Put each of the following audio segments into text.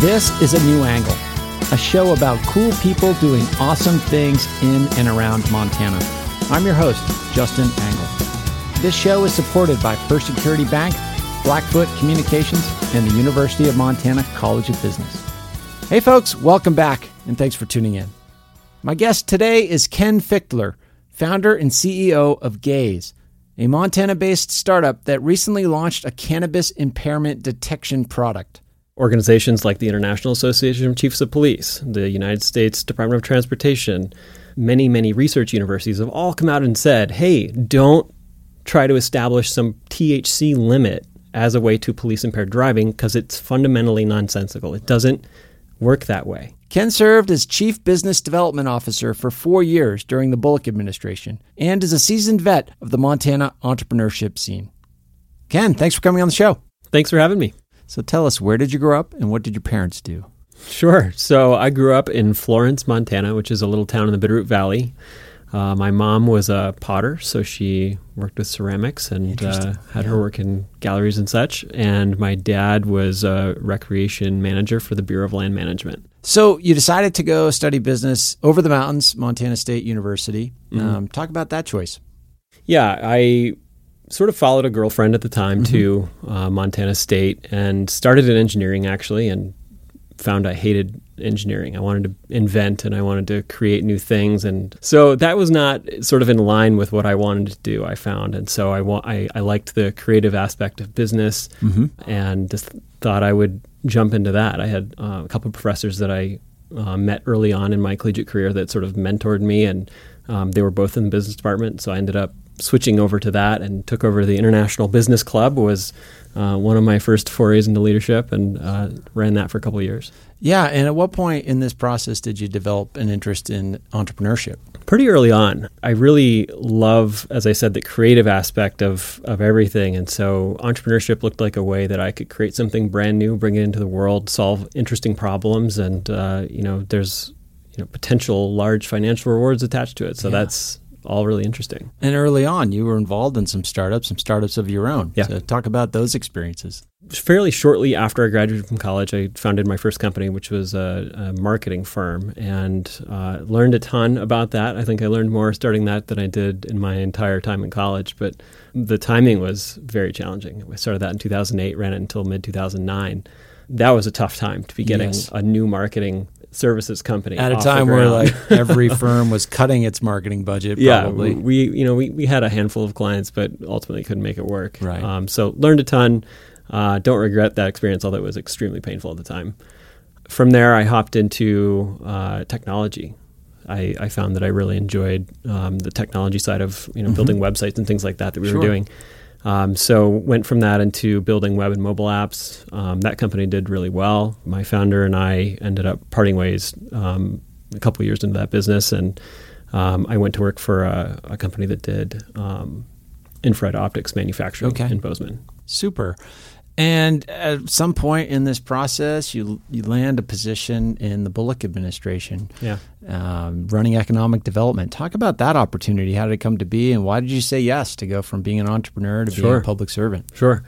This is A New Angle, a show about cool people doing awesome things in and around Montana. I'm your host, Justin Angle. This show is supported by First Security Bank, Blackfoot Communications, and the University of Montana College of Business. Hey, folks, welcome back, and thanks for tuning in. My guest today is Ken Fichtler, founder and CEO of Gaize, a Montana based startup that recently launched a cannabis impairment detection product. Organizations like the International Association of Chiefs of Police, the United States Department of Transportation, many, many research universities have all come out and said, hey, don't try to establish some THC limit as a way to police impaired driving because it's fundamentally nonsensical. It doesn't work that way. Ken served as Chief Business Development Officer for four years during the Bullock administration and is a seasoned vet of the Montana entrepreneurship scene. Ken, thanks for coming on the show. Thanks for having me. So tell us, where did you grow up and what did your parents do? Sure. So I grew up in Florence, Montana, which is a little town in the Bitterroot Valley. Uh, my mom was a potter, so she worked with ceramics and uh, had yeah. her work in galleries and such. And my dad was a recreation manager for the Bureau of Land Management. So you decided to go study business over the mountains, Montana State University. Mm-hmm. Um, talk about that choice. Yeah, I sort of followed a girlfriend at the time mm-hmm. to uh, Montana State and started in engineering actually, and found I hated engineering. I wanted to invent and I wanted to create new things, and so that was not sort of in line with what I wanted to do. I found, and so I wa- I, I liked the creative aspect of business, mm-hmm. and just thought I would jump into that. I had uh, a couple of professors that I uh, met early on in my collegiate career that sort of mentored me, and um, they were both in the business department. So I ended up switching over to that and took over the International Business Club. Was uh, one of my first forays into leadership, and uh, ran that for a couple of years. Yeah, and at what point in this process did you develop an interest in entrepreneurship? Pretty early on. I really love, as I said, the creative aspect of, of everything. And so entrepreneurship looked like a way that I could create something brand new, bring it into the world, solve interesting problems. And, uh, you know, there's you know, potential large financial rewards attached to it. So yeah. that's all really interesting. And early on, you were involved in some startups, some startups of your own. Yeah. So talk about those experiences. Fairly shortly after I graduated from college, I founded my first company, which was a, a marketing firm, and uh, learned a ton about that. I think I learned more starting that than I did in my entire time in college. But the timing was very challenging. I started that in 2008, ran it until mid 2009 that was a tough time to be getting yes. a new marketing services company at a time where like every firm was cutting its marketing budget. Probably. Yeah, we you know we, we had a handful of clients, but ultimately couldn't make it work. Right. Um, so learned a ton. Uh, don't regret that experience, although it was extremely painful at the time. From there, I hopped into uh, technology. I, I, found that I really enjoyed um, the technology side of you know mm-hmm. building websites and things like that that we sure. were doing. Um, so went from that into building web and mobile apps. Um, that company did really well. My founder and I ended up parting ways um, a couple years into that business, and um, I went to work for a, a company that did um, infrared optics manufacturing okay. in Bozeman. Super. And at some point in this process, you you land a position in the Bullock administration, yeah, um, running economic development. Talk about that opportunity. How did it come to be, and why did you say yes to go from being an entrepreneur to sure. being a public servant? Sure.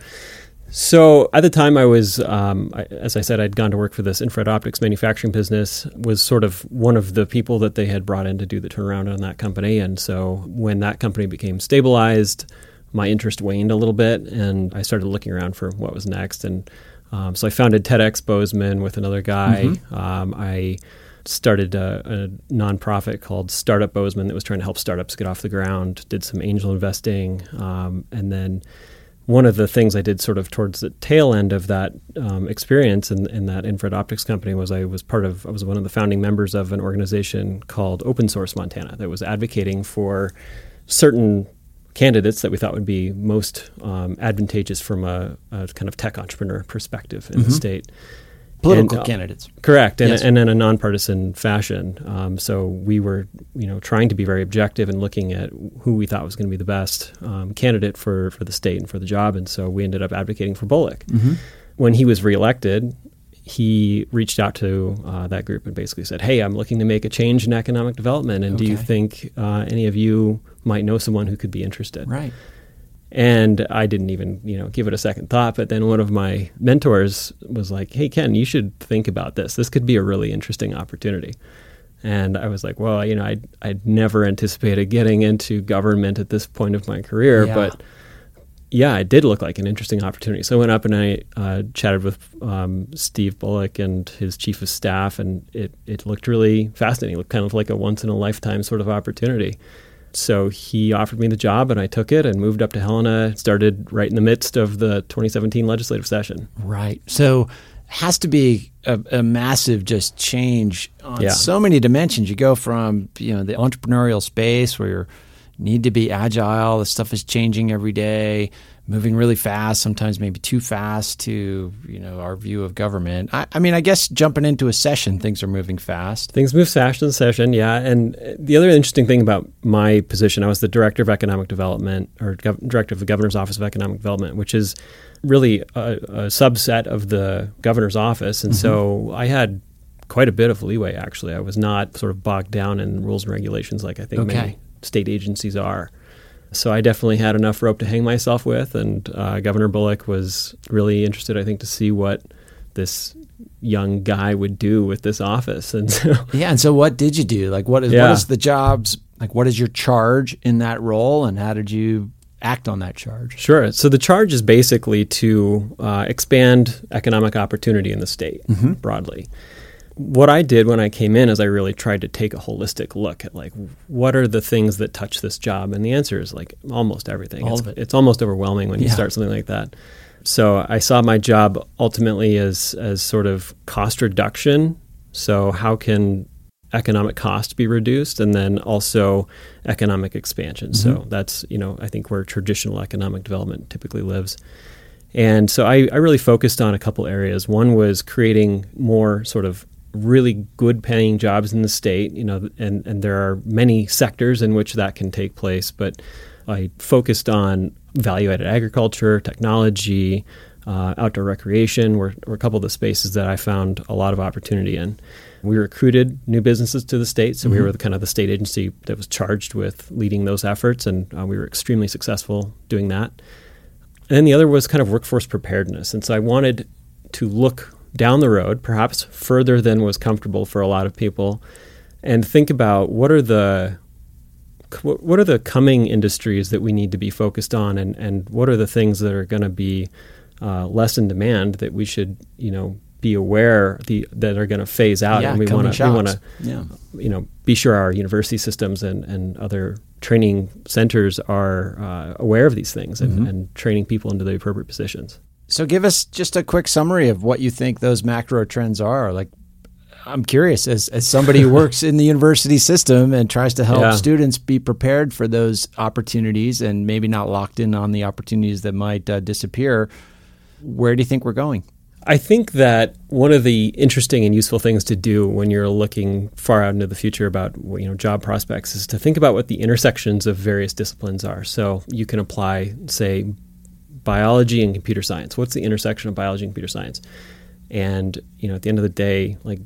So at the time, I was, um, I, as I said, I'd gone to work for this infrared optics manufacturing business. Was sort of one of the people that they had brought in to do the turnaround on that company, and so when that company became stabilized my interest waned a little bit, and I started looking around for what was next. And um, so I founded TEDx Bozeman with another guy. Mm-hmm. Um, I started a, a, nonprofit called Startup Bozeman that was trying to help startups get off the ground. Did some angel investing, um, and then one of the things I did sort of towards the tail end of that um, experience in, in, that infrared optics company was I was part of I was one of the founding members of an organization called Open Source Montana that was advocating for certain candidates that we thought would be most um, advantageous from a, a, kind of tech entrepreneur perspective in mm-hmm. the state. Political and, uh, candidates, correct, and, yes. and in a nonpartisan fashion. Um, so we were, you know, trying to be very objective and looking at who we thought was going to be the best um, candidate for for the state and for the job. And so we ended up advocating for Bullock. Mm-hmm. When he was reelected, he reached out to uh, that group and basically said, "Hey, I'm looking to make a change in economic development, and okay. do you think uh, any of you might know someone who could be interested?" Right. And I didn't even, you know, give it a second thought. But then one of my mentors was like, "Hey, Ken, you should think about this. This could be a really interesting opportunity." And I was like, "Well, you know, I I'd never anticipated getting into government at this point of my career, Yeah. but yeah, it did look like an interesting opportunity. So I went up and I uh, chatted with um, Steve Bullock and his chief of staff, and it, it looked really fascinating. It looked kind of like a once in a lifetime sort of opportunity. So he offered me the job, and I took it and moved up to Helena. Started right in the midst of the 2017 legislative session. Right. So has to be a, a massive just change on Yeah. so many dimensions. You go from you know the entrepreneurial space where you need to be agile. The stuff is changing every day, moving really fast. Sometimes maybe too fast to you know our view of government. I, I mean, I guess jumping into a session, things are moving fast. Things move fast in the session, yeah. And the other interesting thing about my position, I was the director of economic development or gov- director of the governor's office of economic development, which is really a, a subset of the governor's office. And so mm-hmm. I had quite a bit of leeway, actually. I was not sort of bogged down in rules and regulations like I think Okay. many state agencies are. So I definitely had enough rope to hang myself with, and uh, Governor Bullock was really interested, I think, to see what this young guy would do with this office. And so Yeah. And so, what did you do? Like, what is Yeah. is the jobs? Like, what is your charge in that role, and how did you act on that charge? Sure. So the charge is basically to uh, expand economic opportunity in the state broadly. What I did when I came in is I really tried to take a holistic look at like what are the things that touch this job, and the answer is like almost everything. All it's, of it. it's almost overwhelming when you start something like that. So I saw my job ultimately as as sort of cost reduction. So how can economic cost be reduced and then also economic expansion. So mm-hmm. that's, you know, I think where traditional economic development typically lives. And so I, I really focused on a couple areas. One was creating more sort of really good paying jobs in the state, you know, and, and there are many sectors in which that can take place, but I focused on value added agriculture, technology, uh, outdoor recreation were, were a couple of the spaces that I found a lot of opportunity in. We recruited new businesses to the state, so we were the, kind of the state agency that was charged with leading those efforts, and uh, we were extremely successful doing that. And then the other was kind of workforce preparedness. And so I wanted to look down the road, perhaps further than was comfortable for a lot of people, and think about what are the what are the coming industries that we need to be focused on, and, and what are the things that are going to be uh, less in demand that we should you know be aware the that are going to phase out, yeah, and we want to we want to Yeah. you know be sure our university systems and, and other training centers are uh, aware of these things and, and training people into the appropriate positions. So give us just a quick summary of what you think those macro trends are. Like I'm curious as as somebody who works in the university system and tries to help Yeah. students be prepared for those opportunities and maybe not locked in on the opportunities that might uh, disappear. Where do you think we're going? I think that one of the interesting and useful things to do when you're looking far out into the future about you know job prospects is to think about what the intersections of various disciplines are. So you can apply, say, biology and computer science. What's the intersection of biology and computer science? And you know, at the end of the day, like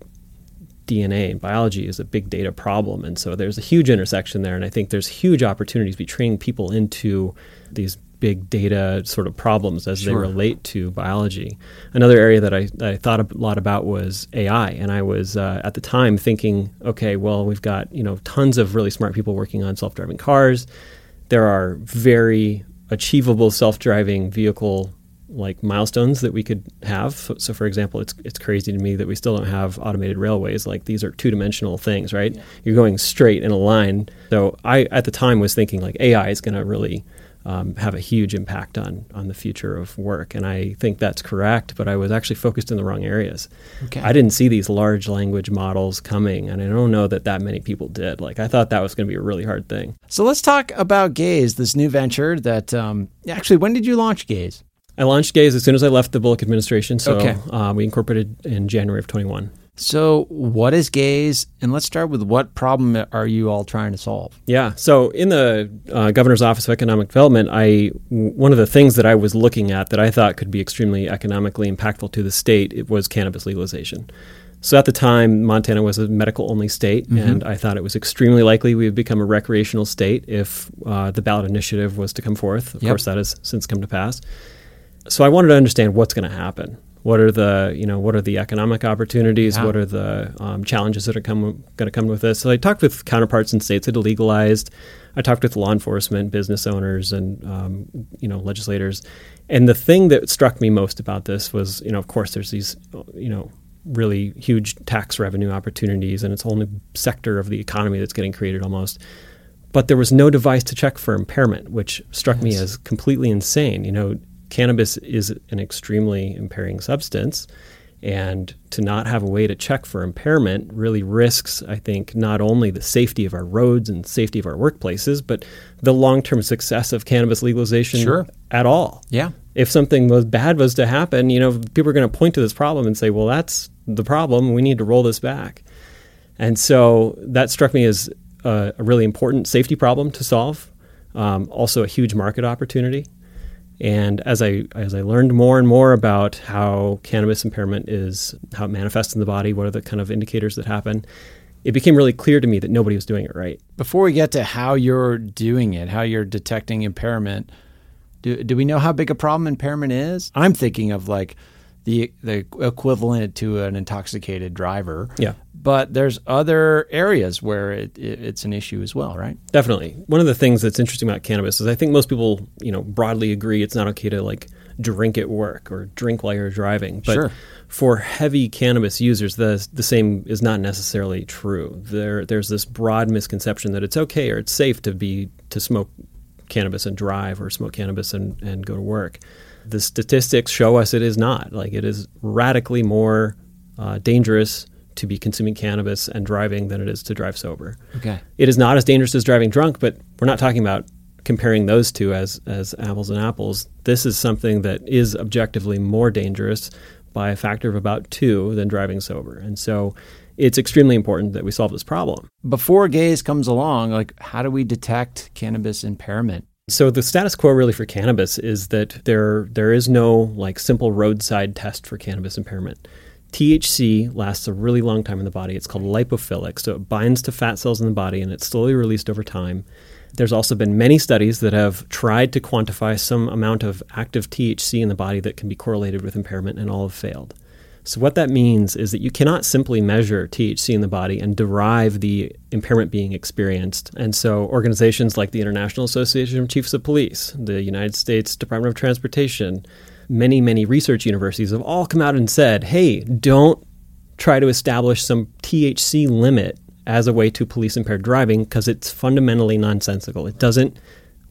DNA and biology is a big data problem, and so there's a huge intersection there. And I think there's huge opportunities to be training people into these big data sort of problems as they relate to biology. Another area that I, I thought a lot about was AI, and I was uh, at the time thinking, okay, well, we've got you know tons of really smart people working on self-driving cars. There are very achievable self-driving vehicle like milestones that we could have. So, so, for example, it's it's crazy to me that we still don't have automated railways. Like these are two-dimensional things, right? You're going straight in a line. So I at the time was thinking like AI is going to really um, have a huge impact on on the future of work, and I think that's correct. But I was actually focused in the wrong areas. Okay. I didn't see these large language models coming, and I don't know that that many people did. Like I thought that was going to be a really hard thing. So let's talk about Gaize, this new venture that um, actually when did you launch Gaize? I launched Gaize as soon as I left the Bullock administration. So Okay. uh, we incorporated in January of 21. So what is Gaize? And let's start with what problem are you all trying to solve? Yeah. So in the uh, governor's office of economic development, I one of the things that I was looking at that I thought could be extremely economically impactful to the state it was cannabis legalization. So at the time, Montana was a medical only state, mm-hmm. and I thought it was extremely likely we would become a recreational state if uh, the ballot initiative was to come forth. Of yep. course, that has since come to pass. So I wanted to understand what's going to happen. What are the you know what are the economic opportunities? Yeah. What are the um, challenges that are come going to come with this? So I talked with counterparts in states that legalized. I talked with law enforcement, business owners, and um, you know legislators. And the thing that struck me most about this was, you know, of course, there's these, you know, really huge tax revenue opportunities, and it's a whole new sector of the economy that's getting created almost. But there was no device to check for impairment, which struck yes. me as completely insane. You know, cannabis is an extremely impairing substance. And to not have a way to check for impairment really risks, I think, not only the safety of our roads and safety of our workplaces, but the long term success of cannabis legalization sure. at all. Yeah. If something was bad was to happen, you know, people are going to point to this problem and say, well, that's the problem. We need to roll this back. And so that struck me as a, a really important safety problem to solve, um, also a huge market opportunity. And as I as I learned more and more about how cannabis impairment is, how it manifests in the body, what are the kind of indicators that happen, it became really clear to me that nobody was doing it right. Before we get to how you're doing it, how you're detecting impairment, do, do we know how big a problem impairment is? I'm thinking of like the the equivalent to an intoxicated driver. Yeah. But there's other areas where it, it, it's an issue as well, right? Definitely. One of the things that's interesting about cannabis is I think most people, you know, broadly agree it's not okay to like drink at work or drink while you're driving. But sure. for heavy cannabis users, the the same is not necessarily true. There there's this broad misconception that it's okay or it's safe to be to smoke cannabis and drive or smoke cannabis and, and go to work the statistics show us it is not. Like it is radically more uh, dangerous to be consuming cannabis and driving than it is to drive sober. Okay. It is not as dangerous as driving drunk, but we're not talking about comparing those two as as apples and apples. This is something that is objectively more dangerous by a factor of about 2 than driving sober. And so it's extremely important that we solve this problem. Before Gaize comes along, like how do we detect cannabis impairment? So the status quo really for cannabis is that there there is no like simple roadside test for cannabis impairment. THC lasts a really long time in the body. It's called lipophilic, so it binds to fat cells in the body and it's slowly released over time. There's also been many studies that have tried to quantify some amount of active THC in the body that can be correlated with impairment and all have failed. So, what that means is that you cannot simply measure THC in the body and derive the impairment being experienced. And so, organizations like the International Association of Chiefs of Police, the United States Department of Transportation, many, many research universities have all come out and said, hey, don't try to establish some THC limit as a way to police impaired driving because it's fundamentally nonsensical. It doesn't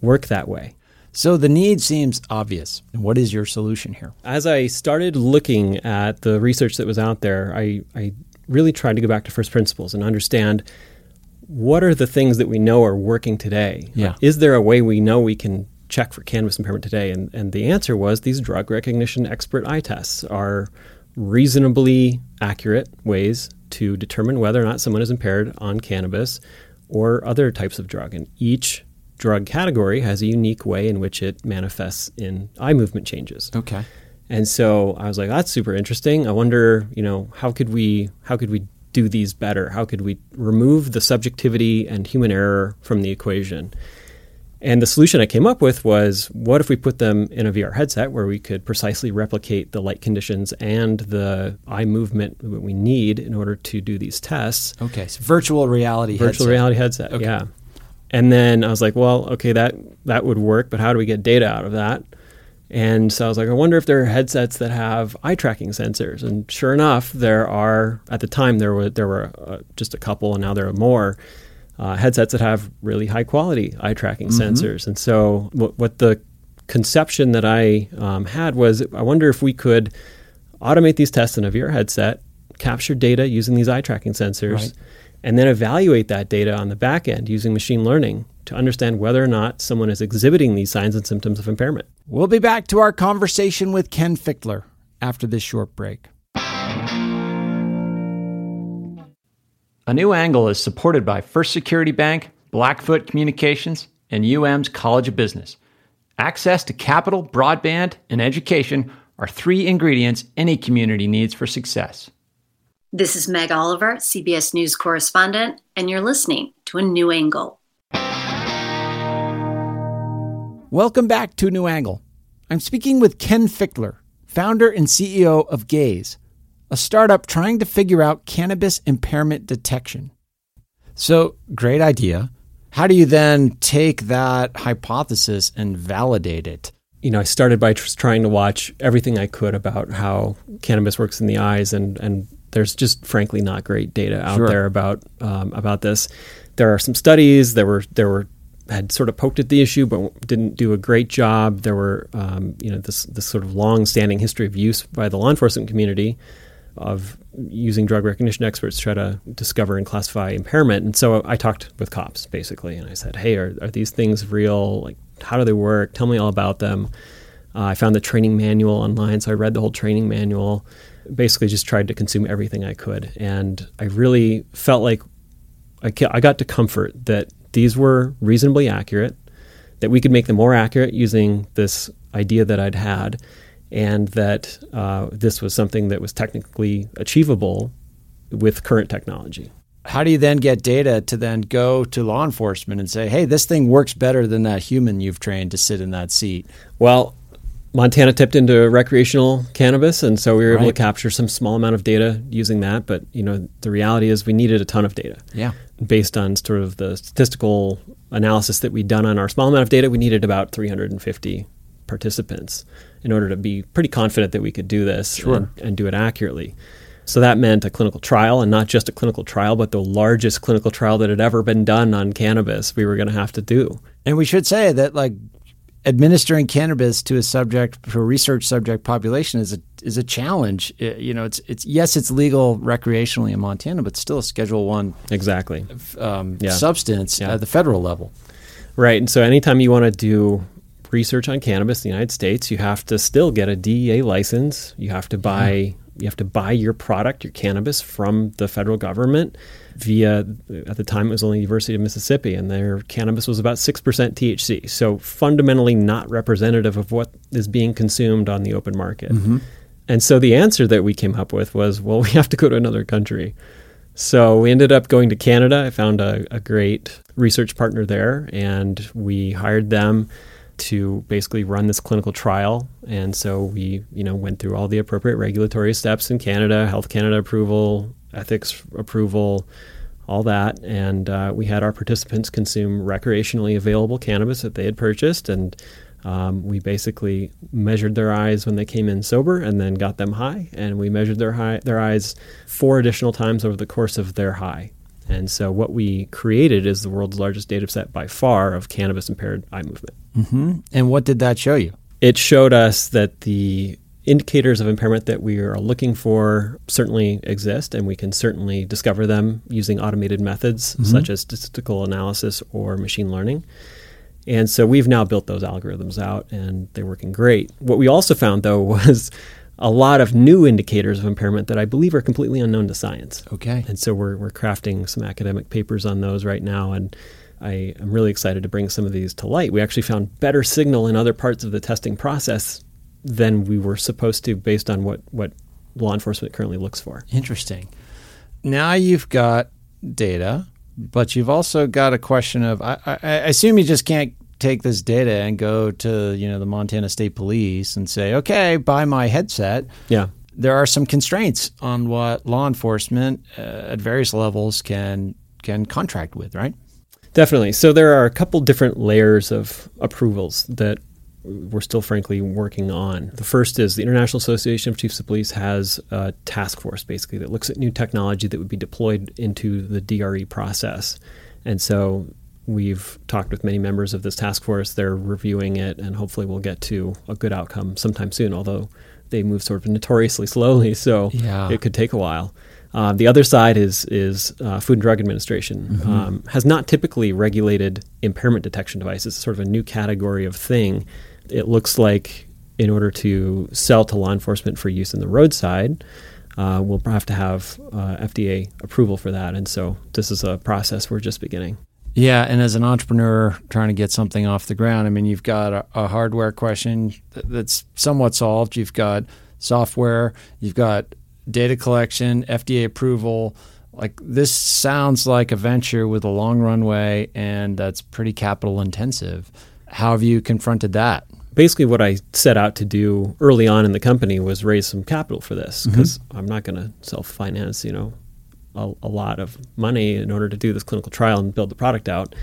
work that way. So the need seems obvious. What is your solution here? As I started looking at the research that was out there, I, I really tried to go back to first principles and understand what are the things that we know are working today? Yeah. Is there a way we know we can check for cannabis impairment today? And, and the answer was these drug recognition expert eye tests are reasonably accurate ways to determine whether or not someone is impaired on cannabis or other types of drug. And each drug category has a unique way in which it manifests in eye movement changes. Okay. And so I was like, that's super interesting. I wonder, you know, how could we how could we do these better? How could we remove the subjectivity and human error from the equation? And the solution I came up with was what if we put them in a VR headset where we could precisely replicate the light conditions and the eye movement that we need in order to do these tests? Okay, so virtual reality virtual headset. reality headset. Okay. Yeah. And then I was like, well, okay, that that would work, but how do we get data out of that? And so I was like, I wonder if there are headsets that have eye tracking sensors. And sure enough, there are. At the time, there were there were uh, just a couple, and now there are more uh, headsets that have really high quality eye tracking mm-hmm. sensors. And so what, what the conception that I um, had was, I wonder if we could automate these tests in a VR headset, capture data using these eye tracking sensors. Right and then evaluate that data on the back end using machine learning to understand whether or not someone is exhibiting these signs and symptoms of impairment. We'll be back to our conversation with Ken Fichtler after this short break. A new angle is supported by First Security Bank, Blackfoot Communications, and UM's College of Business. Access to capital, broadband, and education are three ingredients any community needs for success. This is Meg Oliver, CBS News correspondent, and you're listening to A New Angle. Welcome back to New Angle. I'm speaking with Ken Fichtler, founder and CEO of Gaize, a startup trying to figure out cannabis impairment detection. So, great idea. How do you then take that hypothesis and validate it? You know, I started by tr- trying to watch everything I could about how cannabis works in the eyes, and, and there's just frankly not great data out Sure. there about um, about this. There are some studies. There were there were had sort of poked at the issue, but didn't do a great job. There were um, you know this this sort of long-standing history of use by the law enforcement community of using drug recognition experts to try to discover and classify impairment. And so I talked with cops basically, and I said, "Hey, are, are these things real? Like, how do they work? Tell me all about them." Uh, I found the training manual online, so I read the whole training manual. Basically, just tried to consume everything I could, and I really felt like I, I got to comfort that these were reasonably accurate, that we could make them more accurate using this idea that I'd had, and that uh, this was something that was technically achievable with current technology. How do you then get data to then go to law enforcement and say, hey, this thing works better than that human you've trained to sit in that seat? Well, Montana tipped into recreational cannabis, and so we were able to capture some small amount of data using that. But you know, the reality is we needed a ton of data. Yeah. based on sort of the statistical analysis that we'd done on our small amount of data, we needed about 350 participants in order to be pretty confident that we could do this Sure. and, and do it accurately. So that meant a clinical trial, and not just a clinical trial, but the largest clinical trial that had ever been done on cannabis. We were going to have to do. And we should say that like administering cannabis to a subject to a research subject population is a is a challenge. Uh, you know, it's it's yes, it's legal recreationally in Montana, but still a Schedule One Exactly. um, Yeah. substance Yeah. at the federal level. Right. And so anytime you want to do research on cannabis in the United States, you have to still get a DEA license. You have to buy you have to buy your product, your cannabis from the federal government via at the time it was only University of Mississippi and their cannabis was about 6% THC. So fundamentally not representative of what is being consumed on the open market. Mm-hmm. And so the answer that we came up with was, well, we have to go to another country. So we ended up going to Canada. I found a, a great research partner there, and we hired them to basically run this clinical trial. And so we, you know, went through all the appropriate regulatory steps in Canada, Health Canada approval, ethics approval, all that. And uh, we had our participants consume recreationally available cannabis that they had purchased, and um, we basically measured their eyes when they came in sober, and then got them high. And we measured their high, their eyes four additional times over the course of their high. And so what we created is the world's largest data set by far of cannabis impaired eye movement. hmm And what did that show you? It showed us that the indicators of impairment that we are looking for certainly exist, and we can certainly discover them using automated methods mm-hmm. such as statistical analysis or machine learning. And so we've now built those algorithms out, and they're working great. What we also found, though, was a lot of new indicators of impairment that I believe are completely unknown to science. Okay. And so we're, we're crafting some academic papers on those right now. And I am really excited to bring some of these to light. We actually found better signal in other parts of the testing process than we were supposed to based on what, what law enforcement currently looks for. Interesting. Now you've got data, but you've also got a question of I, I, I assume you just can't take this data and go to you know the Montana State Police and say, okay, buy my headset. Yeah. There are some constraints on what law enforcement uh, at various levels can can contract with, right? Definitely. So there are a couple different layers of approvals that we're still frankly working on. The first is the International Association of Chiefs of Police has a task force basically that looks at new technology that would be deployed into the DRE process. And so we've talked with many members of this task force. They're reviewing it and hopefully we'll get to a good outcome sometime soon, although they move sort of notoriously slowly, so Yeah. it could take a while. Uh, the other side is is uh, Food and Drug Administration um, has not typically regulated impairment detection devices. It's sort of a new category of thing. It looks like in order to sell to law enforcement for use in the roadside, uh, we'll have to have uh, FDA approval for that. And so this is a process we're just beginning. Yeah, and as an entrepreneur trying to get something off the ground, I mean, you've got a, a hardware question that's somewhat solved. You've got software. You've got data collection, FDA approval. Like this sounds like a venture with a long runway and that's pretty capital intensive. How have you confronted that? Basically, what I set out to do early on in the company was raise some capital for this because mm-hmm. I'm not going to self finance, you know, a, a, lot of money in order to do this clinical trial and build the product out.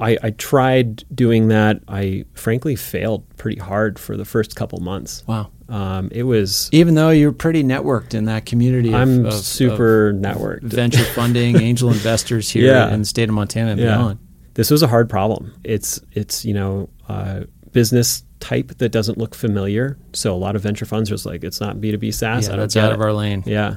I, I, tried doing that. I frankly failed pretty hard for the first couple months. Wow. Um, it was even though you're pretty networked in that community. I'm of, super of networked. Venture funding, angel investors here yeah. in the state of Montana and yeah. beyond. This was a hard problem. It's it's you know uh, business type that doesn't look familiar. So a lot of venture funds are like it's not B two B SaaS. Yeah, that's out it. of our lane. Yeah,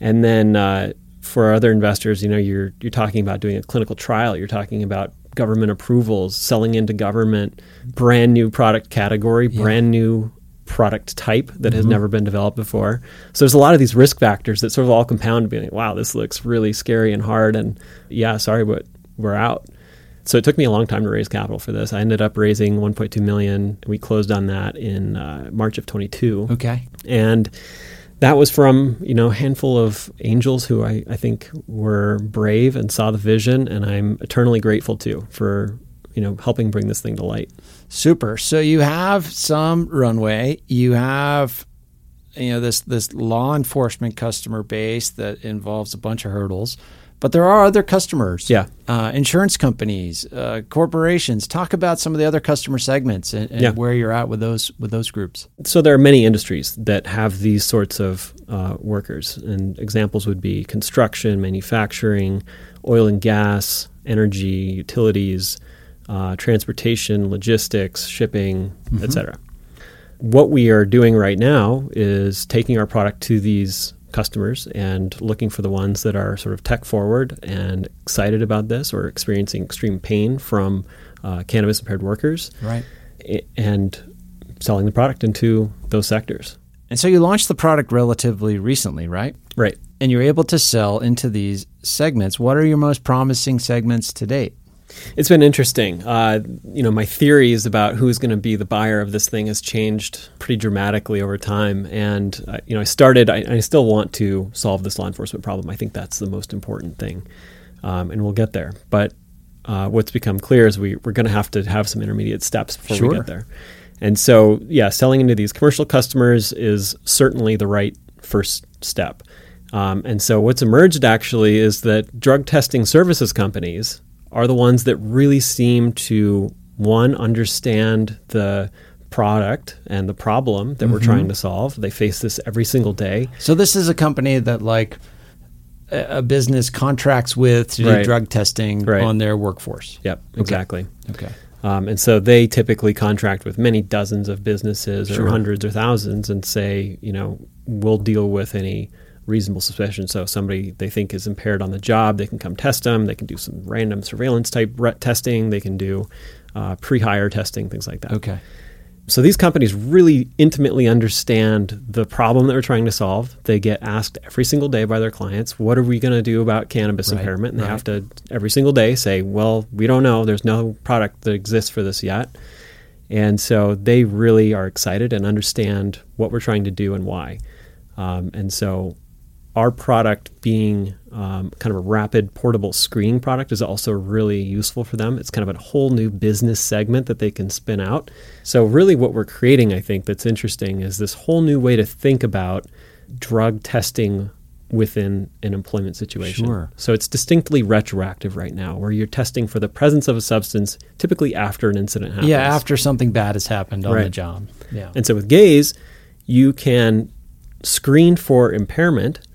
and then uh, for other investors, you know, you're you're talking about doing a clinical trial. You're talking about government approvals, selling into government, brand new product category, yeah. brand new product type that mm-hmm. has never been developed before. So there's a lot of these risk factors that sort of all compound to being like, wow, this looks really scary and hard. And yeah, sorry, but we're out. So it took me a long time to raise capital for this. I ended up raising 1.2 million. We closed on that in uh, March of 22. Okay. And that was from you know a handful of angels who I, I think were brave and saw the vision and i'm eternally grateful to for you know helping bring this thing to light super so you have some runway you have you know this this law enforcement customer base that involves a bunch of hurdles but there are other customers. Yeah. Uh, insurance companies, uh, corporations. Talk about some of the other customer segments and, and yeah. where you're at with those with those groups. So there are many industries that have these sorts of uh, workers, and examples would be construction, manufacturing, oil and gas, energy, utilities, uh, transportation, logistics, shipping, mm-hmm. etc. What we are doing right now is taking our product to these customers and looking for the ones that are sort of tech forward and excited about this or experiencing extreme pain from uh, cannabis impaired workers. Right. And selling the product into those sectors. And so you launched the product relatively recently, right? Right. And you're able to sell into these segments. What are your most promising segments to date? It's been interesting. Uh, you know, my theories about who's going to be the buyer of this thing has changed pretty dramatically over time. And uh, you know, I started. I, I, still want to solve this law enforcement problem. I think that's the most important thing, um, and we'll get there. But uh, what's become clear is we, we're going to have to have some intermediate steps before sure. we get there. And so, yeah, selling into these commercial customers is certainly the right first step. Um, and so, what's emerged actually is that drug testing services companies are the ones that really seem to one understand the product and the problem that mm-hmm. we're trying to solve. They face this every single day. So this is a company that like a business contracts with to right. do drug testing right. on their workforce. Yep, exactly. Okay. Um, and so they typically contract with many dozens of businesses sure. or hundreds or thousands and say, you know, we'll deal with any reasonable suspicion. So if somebody they think is impaired on the job, they can come test them. They can do some random surveillance type testing. They can do uh, pre-hire testing, things like that. Okay. So these companies really intimately understand the problem that we're trying to solve. They get asked every single day by their clients, "What are we going to do about cannabis right, impairment?" And they right. have to every single day say, "Well, we don't know. There's no product that exists for this yet." And so they really are excited and understand what we're trying to do and why. Um, and so our product being um, kind of a rapid portable screening product is also really useful for them. It's kind of a whole new business segment that they can spin out. So, really, what we're creating, I think, that's interesting is this whole new way to think about drug testing within an employment situation. Sure. So, it's distinctly retroactive right now, where you're testing for the presence of a substance typically after an incident happens. Yeah, after something bad has happened on right. the job. Yeah. And so, with Gaize, you can screen for impairment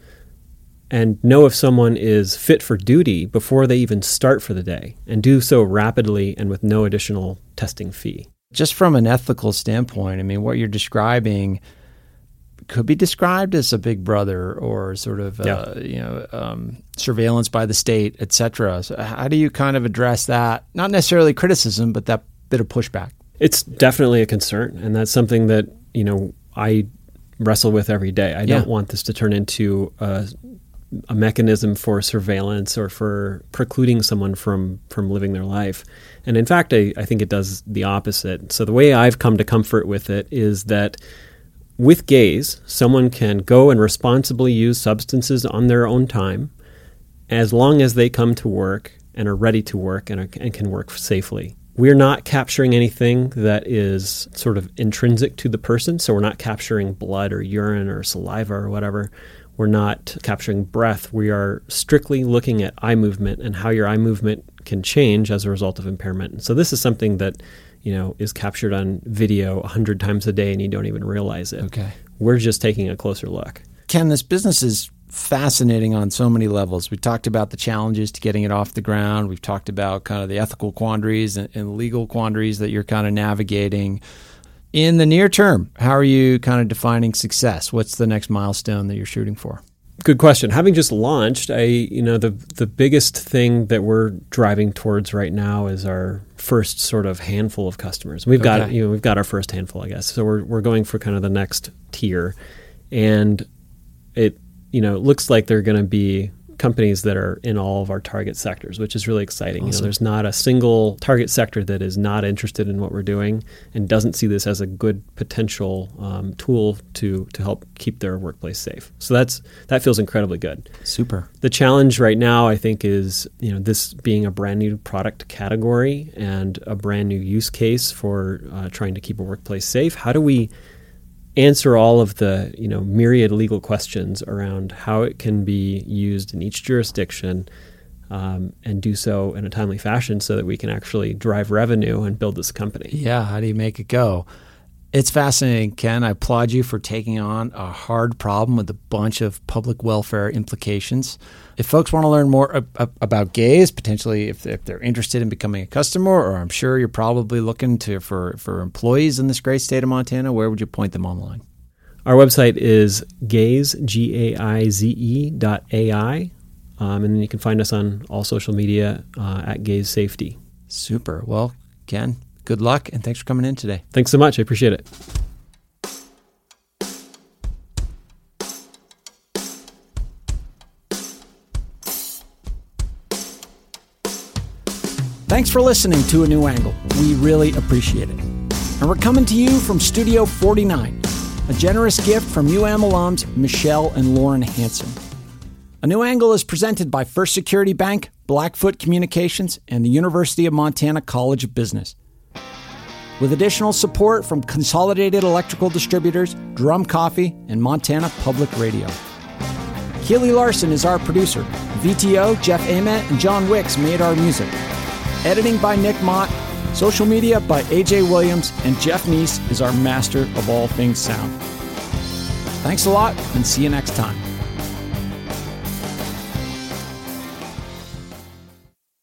and know if someone is fit for duty before they even start for the day and do so rapidly and with no additional testing fee. Just from an ethical standpoint, I mean, what you're describing could be described as a big brother or sort of yeah. uh, you know um, surveillance by the state, et cetera. So how do you kind of address that? Not necessarily criticism, but that bit of pushback. It's definitely a concern, and that's something that you know I wrestle with every day. I yeah. don't want this to turn into a a mechanism for surveillance or for precluding someone from from living their life. And in fact, I, I think it does the opposite. So the way I've come to comfort with it is that with Gaize, someone can go and responsibly use substances on their own time as long as they come to work and are ready to work and, are, and can work safely. We're not capturing anything that is sort of intrinsic to the person. So we're not capturing blood or urine or saliva or whatever. We're not capturing breath. We are strictly looking at eye movement and how your eye movement can change as a result of impairment. So this is something that you know is captured on video 100 times a day and you don't even realize it. Okay. We're just taking a closer look. Ken, this business is fascinating on so many levels. We talked about the challenges to getting it off the ground. We've talked about kind of the ethical quandaries and, and legal quandaries that you're kind of navigating. In the near term, how are you kind of defining success? What's the next milestone that you're shooting for? Good question. Having just launched, I you know the the biggest thing that we're driving towards right now is our first sort of handful of customers. We've got you know we've got our first handful, I guess. So we're we're going for kind of the next tier, and it you know it looks like they're going to be companies that are in all of our target sectors, which is really exciting. You know, there's not a single target sector that is not interested in what we're doing and doesn't see this as a good potential um, tool to to help keep their workplace safe. So that's that feels incredibly good. Super. The challenge right now, I think, is you know this being a brand new product category and a brand new use case for uh, trying to keep a workplace safe. How do we answer all of the you know myriad legal questions around how it can be used in each jurisdiction um, and do so in a timely fashion so that we can actually drive revenue and build this company? Yeah, how do you make it go? It's fascinating, Ken. I applaud you for taking on a hard problem with a bunch of public welfare implications. If folks want to learn more ab- ab- about Gaize, potentially if, they're interested in becoming a customer, or I'm sure you're probably looking to for, for employees in this great state of Montana, where would you point them online? Our website is Gaize, G A I Z E dot AI. Um, and then you can find us on all social media uh, at Gaize Safety. Super. Well, Ken, good luck and thanks for coming in today. Thanks so much. I appreciate it. Thanks for listening to A New Angle. We really appreciate it. And we're coming to you from Studio 49, a generous gift from UM alums Michelle and Lauren Hanson. A New Angle is presented by First Security Bank, Blackfoot Communications, and the University of Montana College of Business. With additional support from Consolidated Electrical Distributors, Drum Coffee, and Montana Public Radio. Keely Larson is our producer. VTO, Jeff Ament, and John Wicks made our music. Editing by Nick Mott. Social media by AJ Williams. And Jeff Neese is our master of all things sound. Thanks a lot and see you next time.